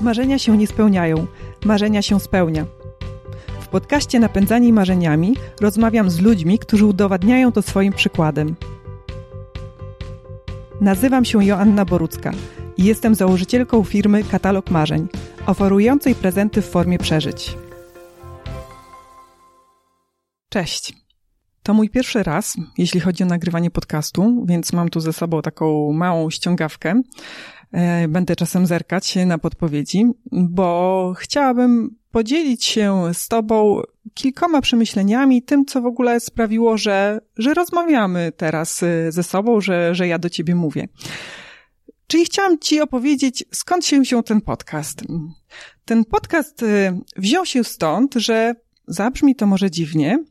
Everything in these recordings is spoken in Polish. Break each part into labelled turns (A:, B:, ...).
A: Marzenia się nie spełniają, marzenia się spełnia. W podcaście Napędzani Marzeniami rozmawiam z ludźmi, którzy udowadniają to swoim przykładem. Nazywam się Joanna Borucka i jestem założycielką firmy Katalog Marzeń, oferującej prezenty w formie przeżyć. Cześć. To mój pierwszy raz, jeśli chodzi o nagrywanie podcastu, więc mam tu ze sobą taką małą ściągawkę. E, będę czasem zerkać na podpowiedzi, bo chciałabym podzielić się z Tobą kilkoma przemyśleniami, tym, co w ogóle sprawiło, że, że rozmawiamy teraz e, ze sobą, że, że ja do Ciebie mówię. Czyli chciałam Ci opowiedzieć, skąd się wziął ten podcast. Ten podcast e, wziął się stąd, że zabrzmi to może dziwnie,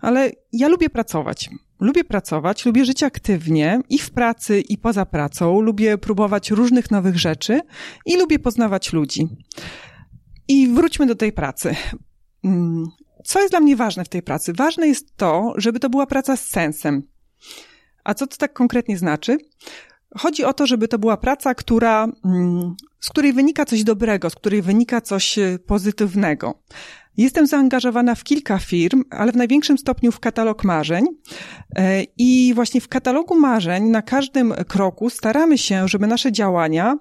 A: ale ja lubię pracować. Lubię pracować, lubię żyć aktywnie i w pracy, i poza pracą. Lubię próbować różnych nowych rzeczy i lubię poznawać ludzi. I wróćmy do tej pracy. Mm, co jest dla mnie ważne w tej pracy? Ważne jest to, żeby to była praca z sensem. A co to tak konkretnie znaczy? Chodzi o to, żeby to była praca, która, mm, z której wynika coś dobrego, z której wynika coś e, pozytywnego. Jestem zaangażowana w kilka firm, ale w największym stopniu w katalog marzeń. E, I właśnie w katalogu marzeń na każdym kroku staramy się, żeby nasze działania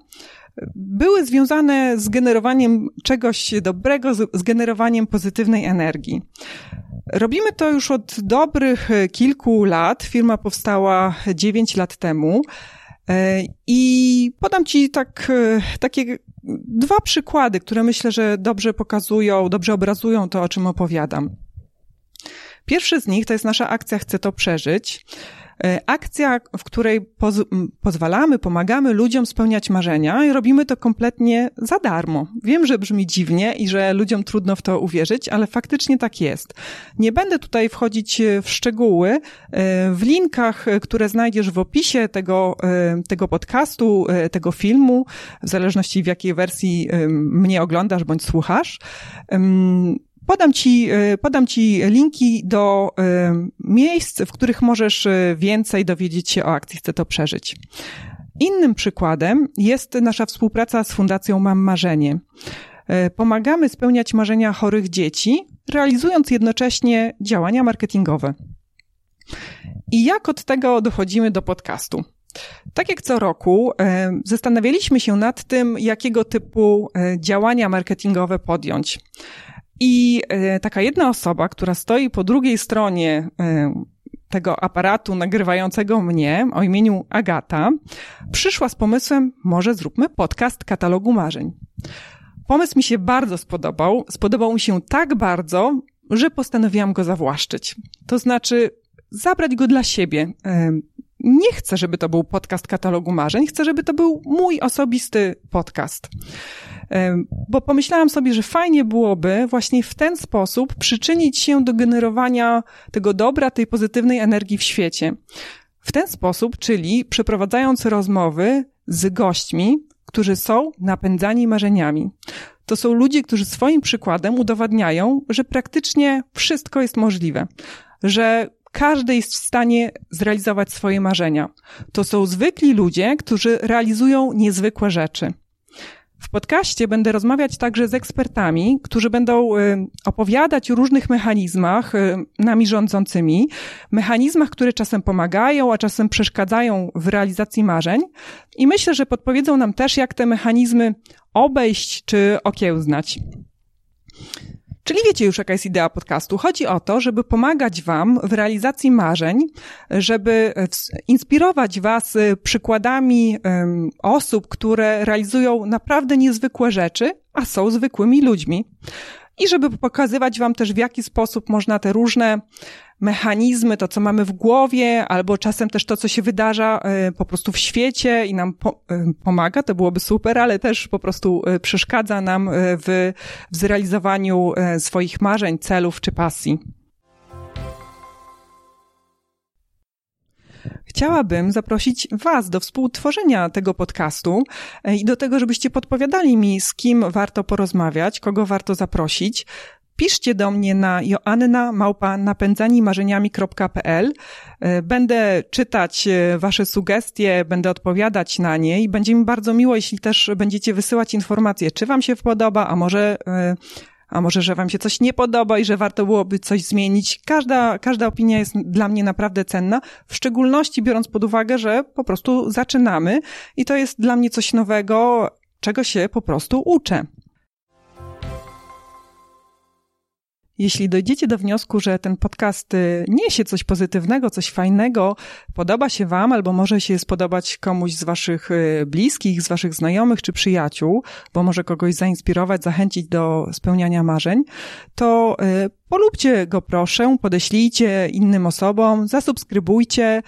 A: były związane z generowaniem czegoś dobrego, z generowaniem pozytywnej energii. Robimy to już od dobrych kilku lat. Firma powstała 9 lat temu. E, I podam Ci tak, e, takie dwa przykłady, które myślę, że dobrze pokazują, dobrze obrazują to, o czym opowiadam. Pierwszy z nich to jest nasza akcja Chcę to przeżyć. E, akcja, w której poz pozwalamy, pomagamy ludziom spełniać marzenia i robimy to kompletnie za darmo. Wiem, że brzmi dziwnie i że ludziom trudno w to uwierzyć, ale faktycznie tak jest. Nie będę tutaj wchodzić e, w szczegóły. E, w linkach, które znajdziesz w opisie tego, tego podcastu, tego filmu, w zależności w jakiej wersji mnie oglądasz bądź słuchasz, Podam ci, e, podam ci linki do e, miejsc, w których możesz e, więcej dowiedzieć się o akcji Chcę to przeżyć. Innym przykładem jest nasza współpraca z Fundacją Mam Marzenie. Pomagamy spełniać marzenia chorych dzieci, realizując jednocześnie działania marketingowe. I jak od tego dochodzimy do podcastu? Tak jak co roku, zastanawialiśmy się nad tym, jakiego typu działania marketingowe podjąć. I e, taka jedna osoba, która stoi po drugiej stronie e, tego aparatu nagrywającego mnie o imieniu Agata, przyszła z pomysłem, może zróbmy podcast katalogu marzeń. Pomysł mi się bardzo spodobał. Spodobał mi się tak bardzo, że postanowiłam go zawłaszczyć. To znaczy zabrać go dla siebie. E, nie chcę, żeby to był podcast katalogu marzeń, chcę, żeby to był mój osobisty podcast bo pomyślałam sobie, że fajnie byłoby właśnie w ten sposób przyczynić się do generowania tego dobra, tej pozytywnej energii w świecie. W ten sposób, czyli przeprowadzając rozmowy z gośćmi, którzy są napędzani marzeniami. To są ludzie, którzy swoim przykładem udowadniają, że praktycznie wszystko jest możliwe, że każdy jest w stanie zrealizować swoje marzenia. To są zwykli ludzie, którzy realizują niezwykłe rzeczy. W podcaście będę rozmawiać także z ekspertami, którzy będą y, opowiadać o różnych mechanizmach y, nami rządzącymi, mechanizmach, które czasem pomagają, a czasem przeszkadzają w realizacji marzeń. I myślę, że podpowiedzą nam też, jak te mechanizmy obejść czy okiełznać. Czyli wiecie już, jaka jest idea podcastu. Chodzi o to, żeby pomagać Wam w realizacji marzeń, żeby inspirować Was y, przykładami osób, które realizują naprawdę niezwykłe rzeczy, a są zwykłymi ludźmi. I żeby pokazywać Wam też, w jaki sposób można te różne mechanizmy, to co mamy w głowie, albo czasem też to, co się wydarza e, po prostu w świecie i nam e, pomaga, to byłoby super, ale też po prostu e, przeszkadza nam w, w zrealizowaniu swoich marzeń, celów czy pasji. Chciałabym zaprosić Was do współtworzenia tego podcastu i do tego, żebyście podpowiadali mi, z kim warto porozmawiać, kogo warto zaprosić. piszcie do mnie na joanna.napędzanimarzeniami.pl. E, będę czytać e, wasze sugestie, będę odpowiadać na nie i będzie mi bardzo miło, jeśli też będziecie wysyłać informacje, czy wam się podoba, a może e, a może, że wam się coś nie podoba i że warto byłoby coś zmienić. Każda, każda opinia jest dla mnie naprawdę cenna, w szczególności biorąc pod uwagę, że po prostu zaczynamy i to jest dla mnie coś nowego, czego się po prostu uczę. Jeśli dojdziecie do wniosku, że ten podcast y, niesie coś pozytywnego, coś fajnego, podoba się Wam, albo może się spodobać komuś z Waszych y, bliskich, z Waszych znajomych czy przyjaciół, bo może kogoś zainspirować, zachęcić do spełniania marzeń, to y, polubcie go proszę, podeślijcie innym osobom, zasubskrybujcie.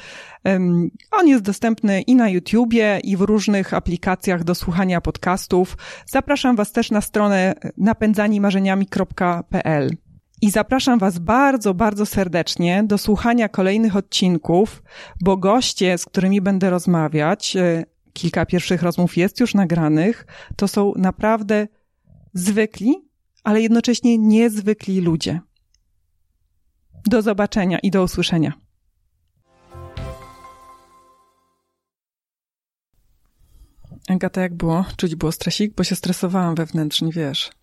A: On jest dostępny i na YouTubie, i w różnych aplikacjach do słuchania podcastów. Zapraszam Was też na stronę napędzanimarzeniami.pl. I zapraszam Was bardzo, bardzo serdecznie do słuchania kolejnych odcinków, bo goście, z którymi będę rozmawiać, e, kilka pierwszych rozmów jest już nagranych, to są naprawdę zwykli, ale jednocześnie niezwykli ludzie. Do zobaczenia i do usłyszenia. Agata, jak było? Czuć było stresik? Bo się stresowałam wewnętrznie, wiesz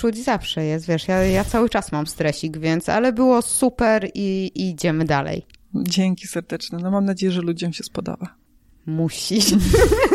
B: czuć zawsze jest, wiesz, ja, ja cały czas mam stresik, więc, ale było super i, i idziemy dalej.
A: Dzięki serdeczne. No mam nadzieję, że ludziom się spodoba.
B: Musi.